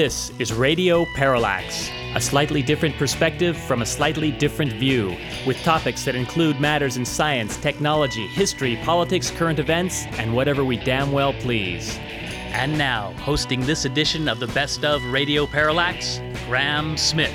This is Radio Parallax, a slightly different perspective from a slightly different view, with topics that include matters in science, technology, history, politics, current events, and whatever we damn well please. And now, hosting this edition of the Best of Radio Parallax, Graham Smith.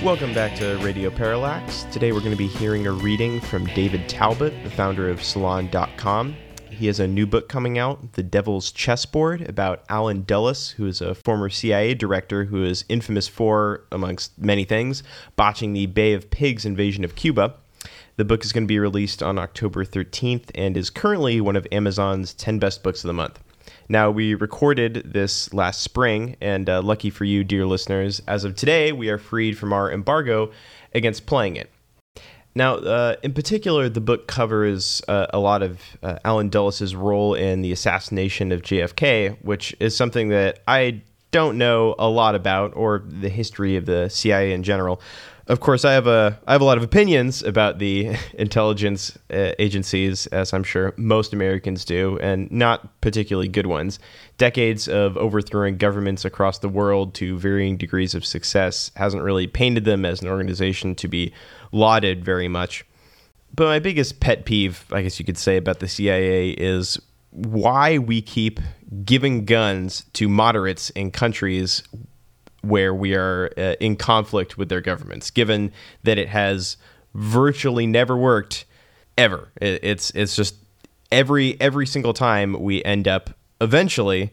Welcome back to Radio Parallax. Today we're going to be hearing a reading from David Talbot, the founder of Salon.com. He has a new book coming out, The Devil's Chessboard, about Allen Dulles, who is a former CIA director who is infamous for, amongst many things, botching the Bay of Pigs invasion of Cuba. The book is going to be released on October 13th and is currently one of Amazon's 10 best books of the month. Now, we recorded this last spring, and uh, lucky for you, dear listeners, as of today, we are freed from our embargo against playing it. Now, uh, in particular, the book covers uh, a lot of uh, Allen Dulles' role in the assassination of JFK, which is something that I don't know a lot about, or the history of the CIA in general. Of course, I have a I have a lot of opinions about the intelligence uh, agencies, as I'm sure most Americans do, and not particularly good ones. Decades of overthrowing governments across the world to varying degrees of success hasn't really painted them as an organization to be lauded very much. But my biggest pet peeve, I guess you could say, about the CIA is why we keep giving guns to moderates in countries where we are uh, in conflict with their governments, given that it has virtually never worked ever. It, it's it's just every every single time we end up eventually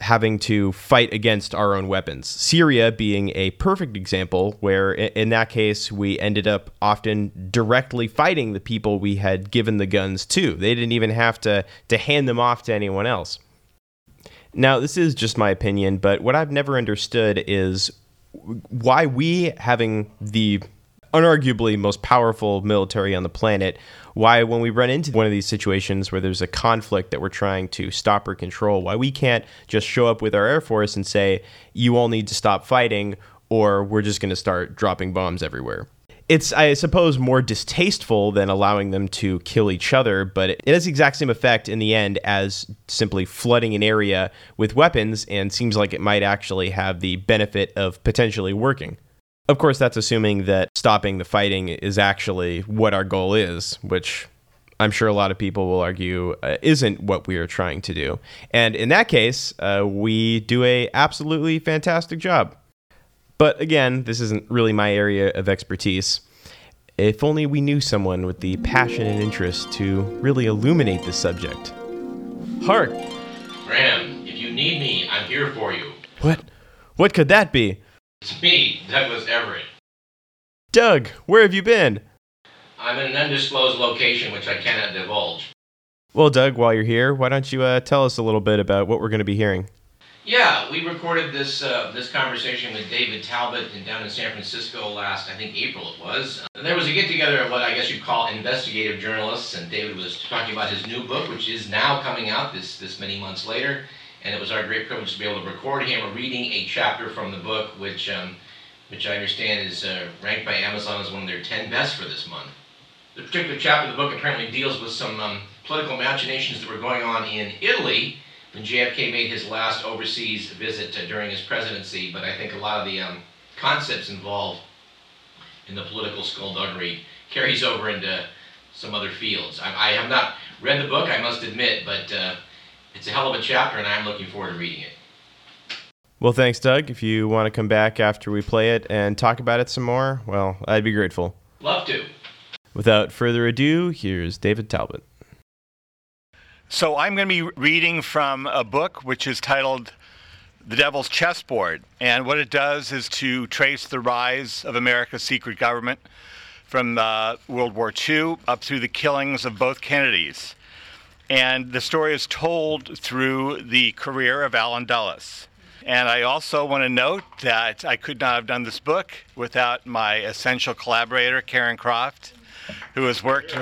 having to fight against our own weapons. Syria being a perfect example, where in that case, we ended up often directly fighting the people we had given the guns to. They didn't even have to, to hand them off to anyone else. Now, this is just my opinion, but what I've never understood is why we, having the unarguably most powerful military on the planet, why when we run into one of these situations where there's a conflict that we're trying to stop or control, why we can't just show up with our air force and say you all need to stop fighting or we're just going to start dropping bombs everywhere. It's, I suppose, more distasteful than allowing them to kill each other, but it has the exact same effect in the end as simply flooding an area with weapons and seems like it might actually have the benefit of potentially working. Of course, that's assuming that stopping the fighting is actually what our goal is, which I'm sure a lot of people will argue uh, isn't what we are trying to do. And in that case, uh, we do a absolutely fantastic job. But again, this isn't really my area of expertise. If only we knew someone with the passion and interest to really illuminate this subject. Hark! Graham, if you need me, I'm here for you. What? What could that be? It's me, Douglas Everett. Doug, where have you been? I'm in an undisclosed location which I cannot divulge. Well, Doug, while you're here, why don't you uh, tell us a little bit about what we're going to be hearing? Yeah, we recorded this uh, this conversation with David Talbot down in San Francisco last, I think April it was. And there was a get together of what I guess you'd call investigative journalists, and David was talking about his new book, which is now coming out this this many months later and it was our great privilege to be able to record him reading a chapter from the book, which, um, which I understand is uh, ranked by Amazon as one of their 10 best for this month. The particular chapter of the book apparently deals with some um, political machinations that were going on in Italy when JFK made his last overseas visit uh, during his presidency, but I think a lot of the um, concepts involved in the political skullduggery carries over into some other fields. I, I have not read the book, I must admit, but uh, it's a hell of a chapter, and I'm looking forward to reading it. Well, thanks, Doug. If you want to come back after we play it and talk about it some more, well, I'd be grateful. Love to. Without further ado, here's David Talbot. So, I'm going to be reading from a book which is titled The Devil's Chessboard. And what it does is to trace the rise of America's secret government from uh, World War II up through the killings of both Kennedys. And the story is told through the career of Allen Dulles. And I also want to note that I could not have done this book without my essential collaborator, Karen Croft, who has worked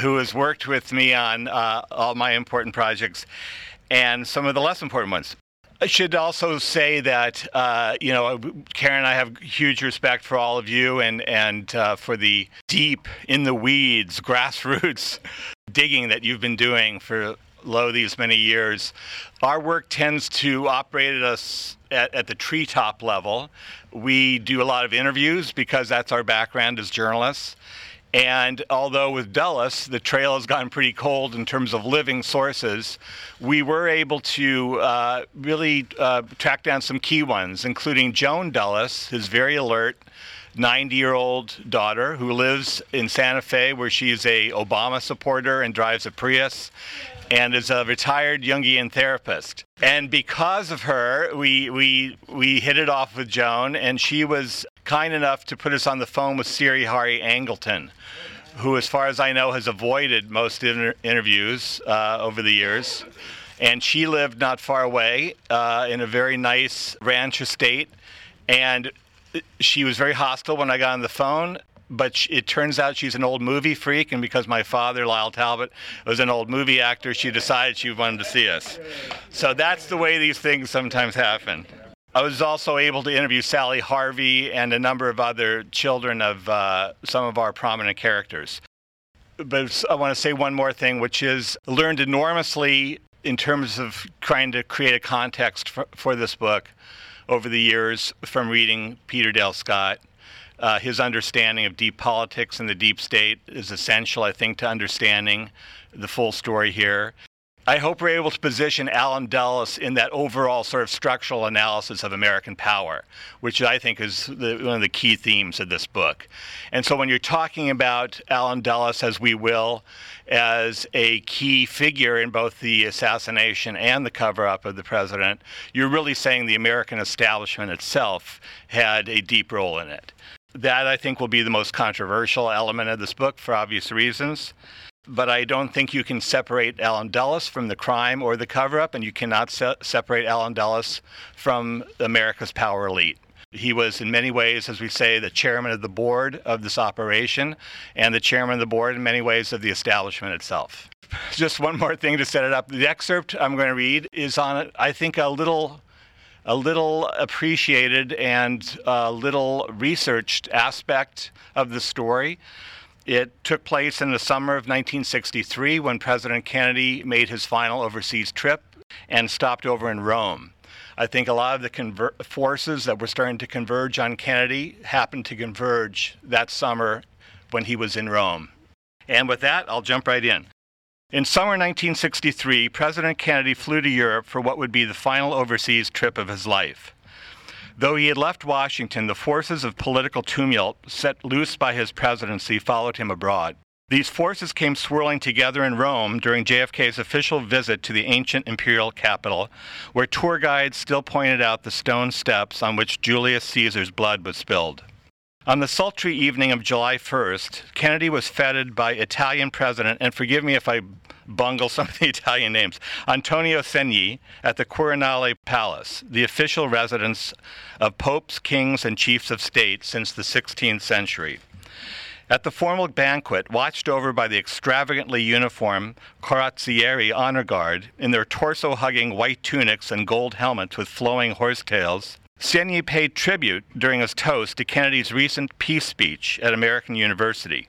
who has worked with me on uh, all my important projects and some of the less important ones. I should also say that uh, you know Karen I have huge respect for all of you and and uh, for the deep in the weeds grassroots digging that you've been doing for Low these many years, our work tends to operate at us at, at the treetop level. We do a lot of interviews because that's our background as journalists. And although with Dulles, the trail has gotten pretty cold in terms of living sources, we were able to uh, really uh, track down some key ones, including Joan Dulles, who's very alert 90 year old daughter who lives in Santa Fe, where she is a Obama supporter and drives a Prius and is a retired Jungian therapist. And because of her, we, we, we hit it off with Joan, and she was kind enough to put us on the phone with Siri Hari Angleton, who, as far as I know, has avoided most inter- interviews uh, over the years. And she lived not far away uh, in a very nice ranch estate. And she was very hostile when I got on the phone but it turns out she's an old movie freak, and because my father, Lyle Talbot, was an old movie actor, she decided she wanted to see us. So that's the way these things sometimes happen. I was also able to interview Sally Harvey and a number of other children of uh, some of our prominent characters. But I want to say one more thing, which is learned enormously in terms of trying to create a context for, for this book over the years from reading Peter Dale Scott uh, his understanding of deep politics and the deep state is essential, I think, to understanding the full story here. I hope we're able to position Allen Dulles in that overall sort of structural analysis of American power, which I think is the, one of the key themes of this book. And so when you're talking about Allen Dulles, as we will, as a key figure in both the assassination and the cover up of the president, you're really saying the American establishment itself had a deep role in it. That, I think, will be the most controversial element of this book for obvious reasons. But I don't think you can separate Allen Dulles from the crime or the cover up, and you cannot se- separate Allen Dulles from America's power elite. He was, in many ways, as we say, the chairman of the board of this operation and the chairman of the board, in many ways, of the establishment itself. Just one more thing to set it up. The excerpt I'm going to read is on, I think, a little a little appreciated and a little researched aspect of the story. It took place in the summer of 1963 when President Kennedy made his final overseas trip and stopped over in Rome. I think a lot of the conver- forces that were starting to converge on Kennedy happened to converge that summer when he was in Rome. And with that, I'll jump right in. In summer 1963, President Kennedy flew to Europe for what would be the final overseas trip of his life. Though he had left Washington, the forces of political tumult set loose by his presidency followed him abroad. These forces came swirling together in Rome during JFK's official visit to the ancient imperial capital, where tour guides still pointed out the stone steps on which Julius Caesar's blood was spilled. On the sultry evening of July 1st, Kennedy was feted by Italian President, and forgive me if I bungle some of the Italian names, Antonio Segni at the Quirinale Palace, the official residence of popes, kings, and chiefs of state since the 16th century. At the formal banquet, watched over by the extravagantly uniformed Corazzieri honor guard in their torso hugging white tunics and gold helmets with flowing horsetails, Segni paid tribute during his toast to Kennedy's recent peace speech at American University.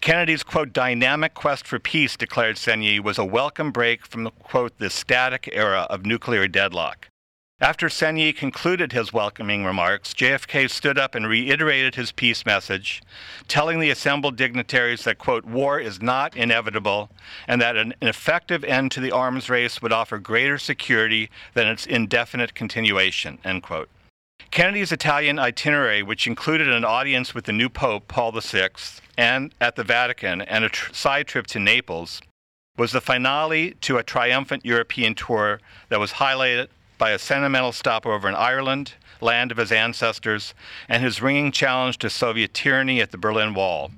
Kennedy's, quote, dynamic quest for peace, declared Segni, was a welcome break from, quote, the static era of nuclear deadlock. After Segni concluded his welcoming remarks, JFK stood up and reiterated his peace message, telling the assembled dignitaries that, quote, war is not inevitable and that an effective end to the arms race would offer greater security than its indefinite continuation, end quote. Kennedy's Italian itinerary, which included an audience with the new Pope, Paul VI, and at the Vatican, and a tr- side trip to Naples, was the finale to a triumphant European tour that was highlighted by a sentimental stopover in Ireland, land of his ancestors, and his ringing challenge to Soviet tyranny at the Berlin Wall.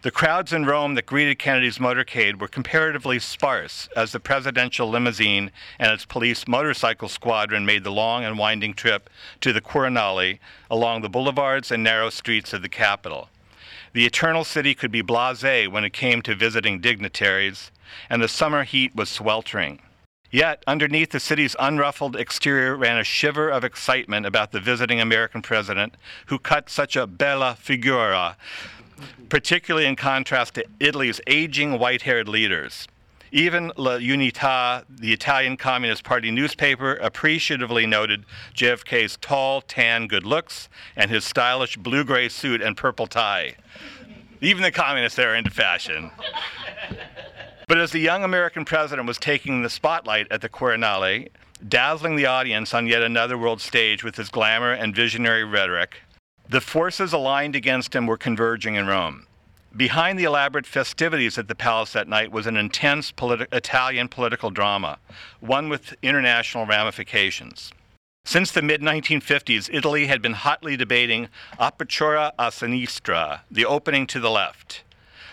The crowds in Rome that greeted Kennedy's motorcade were comparatively sparse as the presidential limousine and its police motorcycle squadron made the long and winding trip to the Quirinale along the boulevards and narrow streets of the capital. The eternal city could be blase when it came to visiting dignitaries, and the summer heat was sweltering. Yet, underneath the city's unruffled exterior ran a shiver of excitement about the visiting American president who cut such a bella figura particularly in contrast to Italy's aging white haired leaders. Even La Unità, the Italian Communist Party newspaper, appreciatively noted JFK's tall, tan good looks and his stylish blue gray suit and purple tie. Even the communists are into fashion. But as the young American president was taking the spotlight at the Quirinale, dazzling the audience on yet another world stage with his glamour and visionary rhetoric, the forces aligned against him were converging in Rome. Behind the elaborate festivities at the palace that night was an intense politi- Italian political drama, one with international ramifications. Since the mid 1950s, Italy had been hotly debating apertura a sinistra, the opening to the left,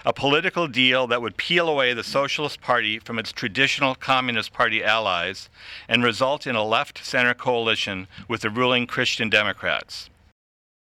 a political deal that would peel away the Socialist Party from its traditional Communist Party allies and result in a left center coalition with the ruling Christian Democrats.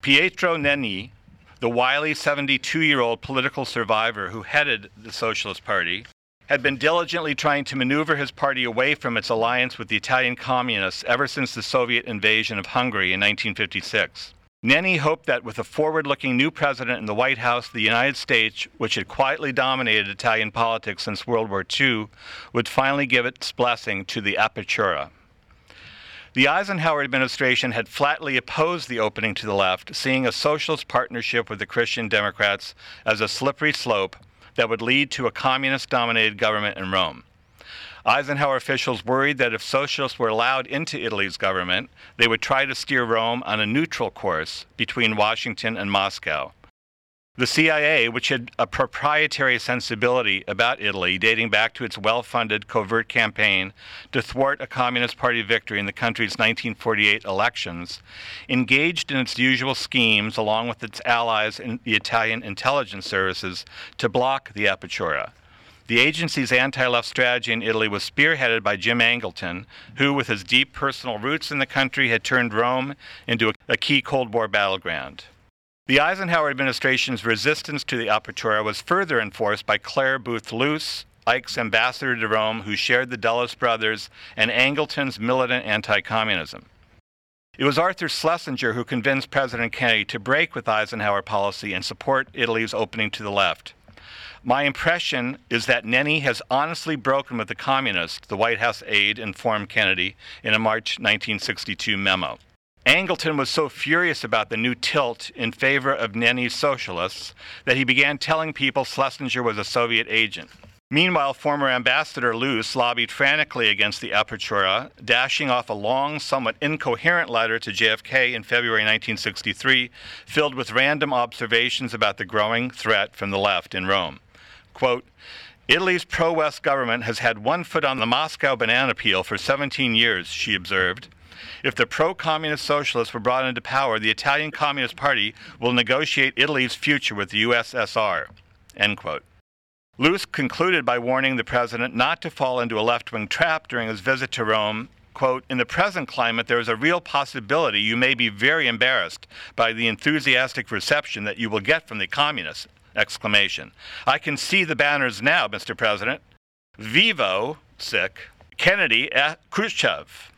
Pietro Nenni, the wily 72 year old political survivor who headed the Socialist Party, had been diligently trying to maneuver his party away from its alliance with the Italian communists ever since the Soviet invasion of Hungary in 1956. Nenni hoped that with a forward looking new president in the White House, the United States, which had quietly dominated Italian politics since World War II, would finally give its blessing to the Apertura. The Eisenhower administration had flatly opposed the opening to the left, seeing a socialist partnership with the Christian Democrats as a slippery slope that would lead to a communist dominated government in Rome. Eisenhower officials worried that if socialists were allowed into Italy's government, they would try to steer Rome on a neutral course between Washington and Moscow. The CIA, which had a proprietary sensibility about Italy dating back to its well funded covert campaign to thwart a Communist Party victory in the country's 1948 elections, engaged in its usual schemes along with its allies in the Italian intelligence services to block the Apertura. The agency's anti left strategy in Italy was spearheaded by Jim Angleton, who, with his deep personal roots in the country, had turned Rome into a, key Cold War battleground. The Eisenhower administration's resistance to the Apertura was further enforced by Clare Boothe Luce, Ike's ambassador to Rome, who shared the Dulles brothers, and Angleton's militant anti communism. It was Arthur Schlesinger who convinced President Kennedy to break with Eisenhower policy and support Italy's opening to the left. My impression is that Nenni has honestly broken with the communists, the White House aide informed Kennedy in a March 1962 memo. Angleton was so furious about the new tilt in favor of Nenni's socialists that he began telling people Schlesinger was a Soviet agent. Meanwhile, former Ambassador Luce lobbied frantically against the Apertura, dashing off a long, somewhat incoherent letter to JFK in February 1963, filled with random observations about the growing threat from the left in Rome. Quote, Italy's pro West government has had one foot on the Moscow banana peel for 17 years, she observed. If the pro communist socialists were brought into power, the Italian Communist Party will negotiate Italy's future with the USSR. End quote. Luce concluded by warning the president not to fall into a left wing trap during his visit to Rome. Quote, in the present climate, there is a real possibility you may be very embarrassed by the enthusiastic reception that you will get from the communists. Exclamation. I can see the banners now, Mr. President. Vivo, sick, Kennedy Khrushchev.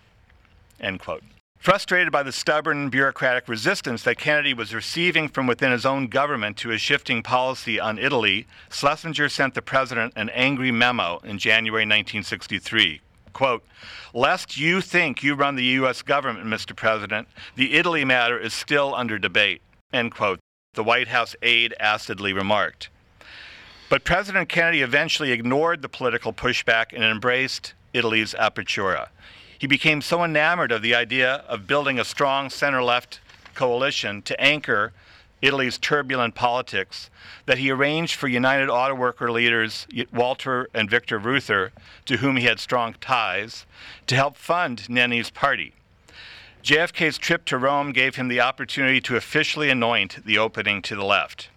End quote. Frustrated by the stubborn bureaucratic resistance that Kennedy was receiving from within his own government to his shifting policy on Italy, Schlesinger sent the president an angry memo in January 1963. Quote, Lest you think you run the U.S. government, Mr. President, the Italy matter is still under debate. End quote, the White House aide acidly remarked. But President Kennedy eventually ignored the political pushback and embraced Italy's apertura. He became so enamored of the idea of building a strong center left coalition to anchor Italy's turbulent politics that he arranged for United Auto Worker leaders Walter and Victor Reuther, to whom he had strong ties, to help fund Nenni's party. JFK's trip to Rome gave him the opportunity to officially anoint the opening to the left.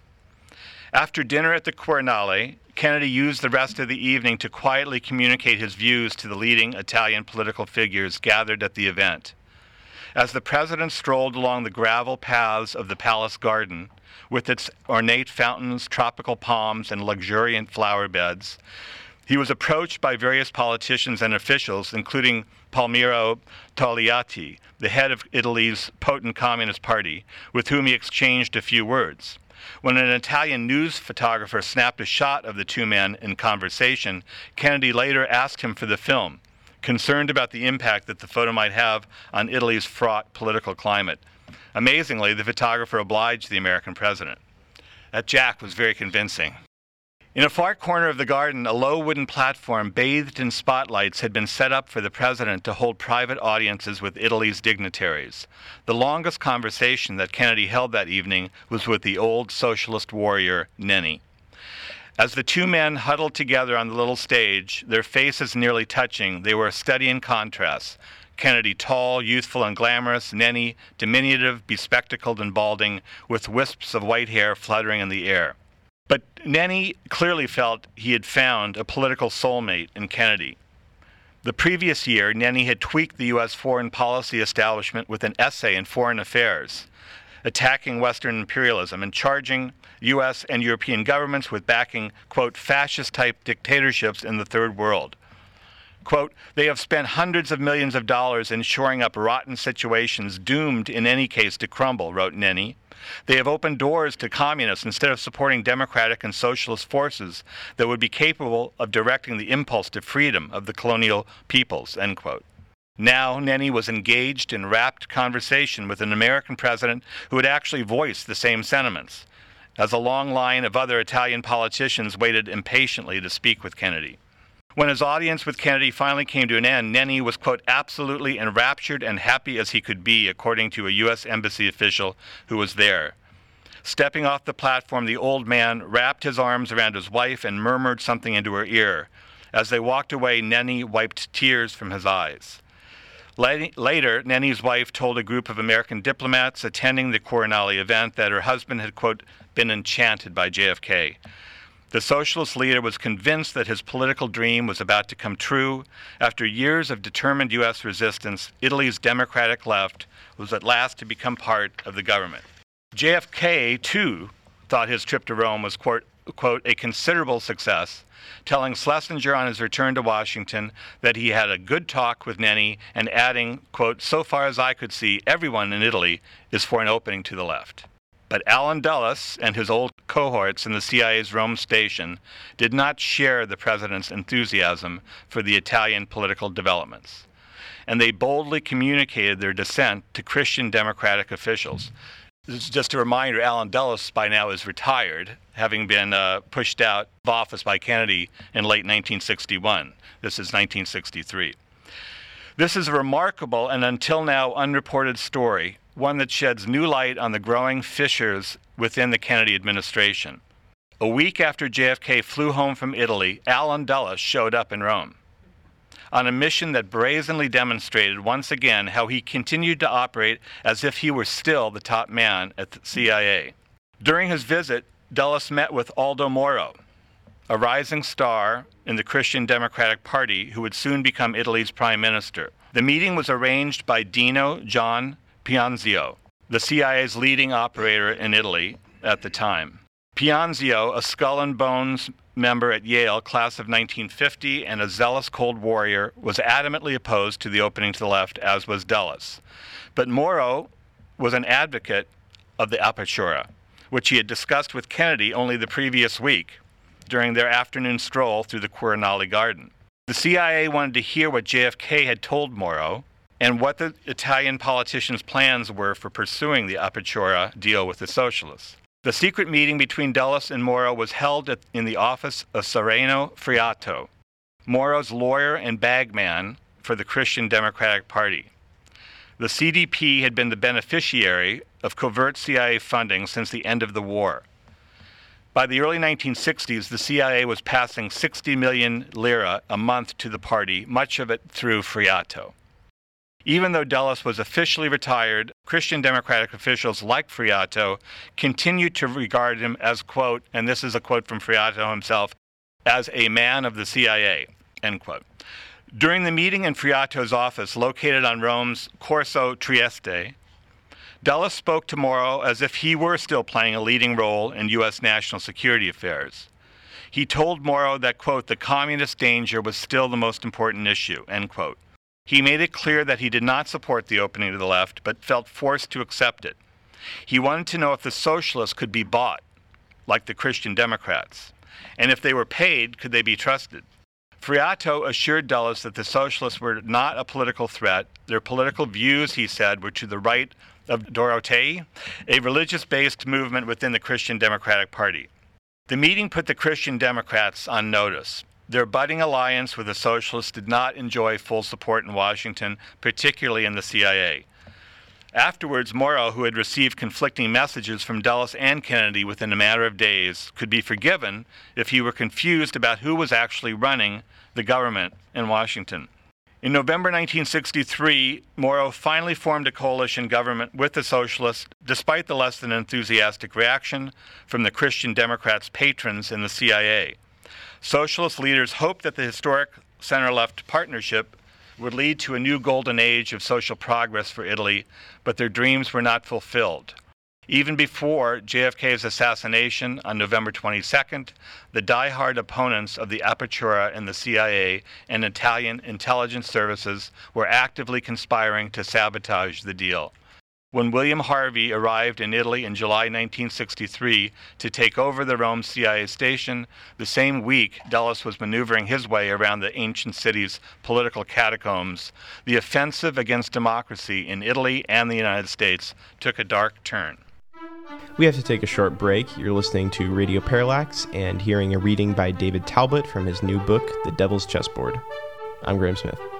After dinner at the Quirinale, Kennedy used the rest of the evening to quietly communicate his views to the leading Italian political figures gathered at the event. As the president strolled along the gravel paths of the palace garden, with its ornate fountains, tropical palms, and luxuriant flower beds, he was approached by various politicians and officials, including Palmiro Togliatti, the head of Italy's potent Communist Party, with whom he exchanged a few words. When an Italian news photographer snapped a shot of the two men in conversation, Kennedy later asked him for the film, concerned about the impact that the photo might have on Italy's fraught political climate. Amazingly, the photographer obliged the American president. That Jack was very convincing. In a far corner of the garden, a low wooden platform bathed in spotlights had been set up for the president to hold private audiences with Italy's dignitaries. The longest conversation that Kennedy held that evening was with the old socialist warrior, Nenni. As the two men huddled together on the little stage, their faces nearly touching, they were a study in contrast. Kennedy tall, youthful, and glamorous, Nenni diminutive, bespectacled, and balding, with wisps of white hair fluttering in the air. But Nenni clearly felt he had found a political soulmate in Kennedy. The previous year, Nenni had tweaked the U.S. foreign policy establishment with an essay in Foreign Affairs, attacking Western imperialism and charging U.S. and European governments with backing, quote, fascist type dictatorships in the third world. Quote, they have spent hundreds of millions of dollars in shoring up rotten situations doomed in any case to crumble, wrote Nenni. They have opened doors to communists instead of supporting democratic and socialist forces that would be capable of directing the impulse to freedom of the colonial peoples. End quote. Now, Nenni was engaged in rapt conversation with an American president who had actually voiced the same sentiments, as a long line of other Italian politicians waited impatiently to speak with Kennedy. When his audience with Kennedy finally came to an end, Nenni was, quote, absolutely enraptured and happy as he could be, according to a U.S. Embassy official who was there. Stepping off the platform, the old man wrapped his arms around his wife and murmured something into her ear. As they walked away, Nenni wiped tears from his eyes. Later, Nenni's wife told a group of American diplomats attending the Quirinale event that her husband had, quote, been enchanted by JFK. The socialist leader was convinced that his political dream was about to come true. After years of determined U.S. resistance, Italy's democratic left was at last to become part of the government. JFK, too, thought his trip to Rome was, quote, quote, a considerable success, telling Schlesinger on his return to Washington that he had a good talk with Nenni and adding, quote, so far as I could see, everyone in Italy is for an opening to the left. But Allen Dulles and his old cohorts in the CIA's Rome station did not share the president's enthusiasm for the Italian political developments. And they boldly communicated their dissent to Christian Democratic officials. Just a reminder Allen Dulles by now is retired, having been uh, pushed out of office by Kennedy in late 1961. This is 1963. This is a remarkable and until now unreported story one that sheds new light on the growing fissures within the Kennedy administration. A week after JFK flew home from Italy, Allen Dulles showed up in Rome on a mission that brazenly demonstrated once again how he continued to operate as if he were still the top man at the CIA. During his visit, Dulles met with Aldo Moro, a rising star in the Christian Democratic Party who would soon become Italy's prime minister. The meeting was arranged by Dino John Pionzio, the CIA's leading operator in Italy at the time. Pionzio, a skull and bones member at Yale, class of 1950, and a zealous Cold Warrior, was adamantly opposed to the opening to the left, as was Dulles. But Moro was an advocate of the apertura, which he had discussed with Kennedy only the previous week during their afternoon stroll through the Quirinale garden. The CIA wanted to hear what JFK had told Moro, and what the Italian politicians' plans were for pursuing the Apertura deal with the socialists. The secret meeting between Dulles and Moro was held at, in the office of Sereno Freato, Moro's lawyer and bagman for the Christian Democratic Party. The CDP had been the beneficiary of covert CIA funding since the end of the war. By the early 1960s, the CIA was passing 60 million lira a month to the party, much of it through Freato. Even though Dulles was officially retired, Christian Democratic officials like Freato continued to regard him as, quote, and this is a quote from Freato himself, as a man of the CIA, end quote. During the meeting in Freato's office, located on Rome's Corso Trieste, Dulles spoke to Moro as if he were still playing a leading role in U.S. national security affairs. He told Moro that, quote, the communist danger was still the most important issue, end quote. He made it clear that he did not support the opening to the left, but felt forced to accept it. He wanted to know if the socialists could be bought, like the Christian Democrats? And if they were paid, could they be trusted? Freato assured Dulles that the socialists were not a political threat. Their political views, he said, were to the right of Dorotei, a religious based movement within the Christian Democratic Party. The meeting put the Christian Democrats on notice. Their budding alliance with the socialists did not enjoy full support in Washington, particularly in the CIA. Afterwards, Moro, who had received conflicting messages from Dulles and Kennedy within a matter of days, could be forgiven if he were confused about who was actually running the government in Washington. In November 1963, Moro finally formed a coalition government with the Socialists, despite the less than enthusiastic reaction from the Christian Democrats' patrons in the CIA. Socialist leaders hoped that the historic center left partnership would lead to a new golden age of social progress for Italy, but their dreams were not fulfilled. Even before JFK's assassination on November 22nd, the die-hard opponents of the Apertura in the CIA and Italian intelligence services were actively conspiring to sabotage the deal. When William Harvey arrived in Italy in July 1963 to take over the Rome CIA station, the same week Dulles was maneuvering his way around the ancient city's political catacombs, the offensive against democracy in Italy and the United States took a dark turn. We have to take a short break. You're listening to Radio Parallax and hearing a reading by David Talbot from his new book, The Devil's Chessboard. I'm Graham Smith.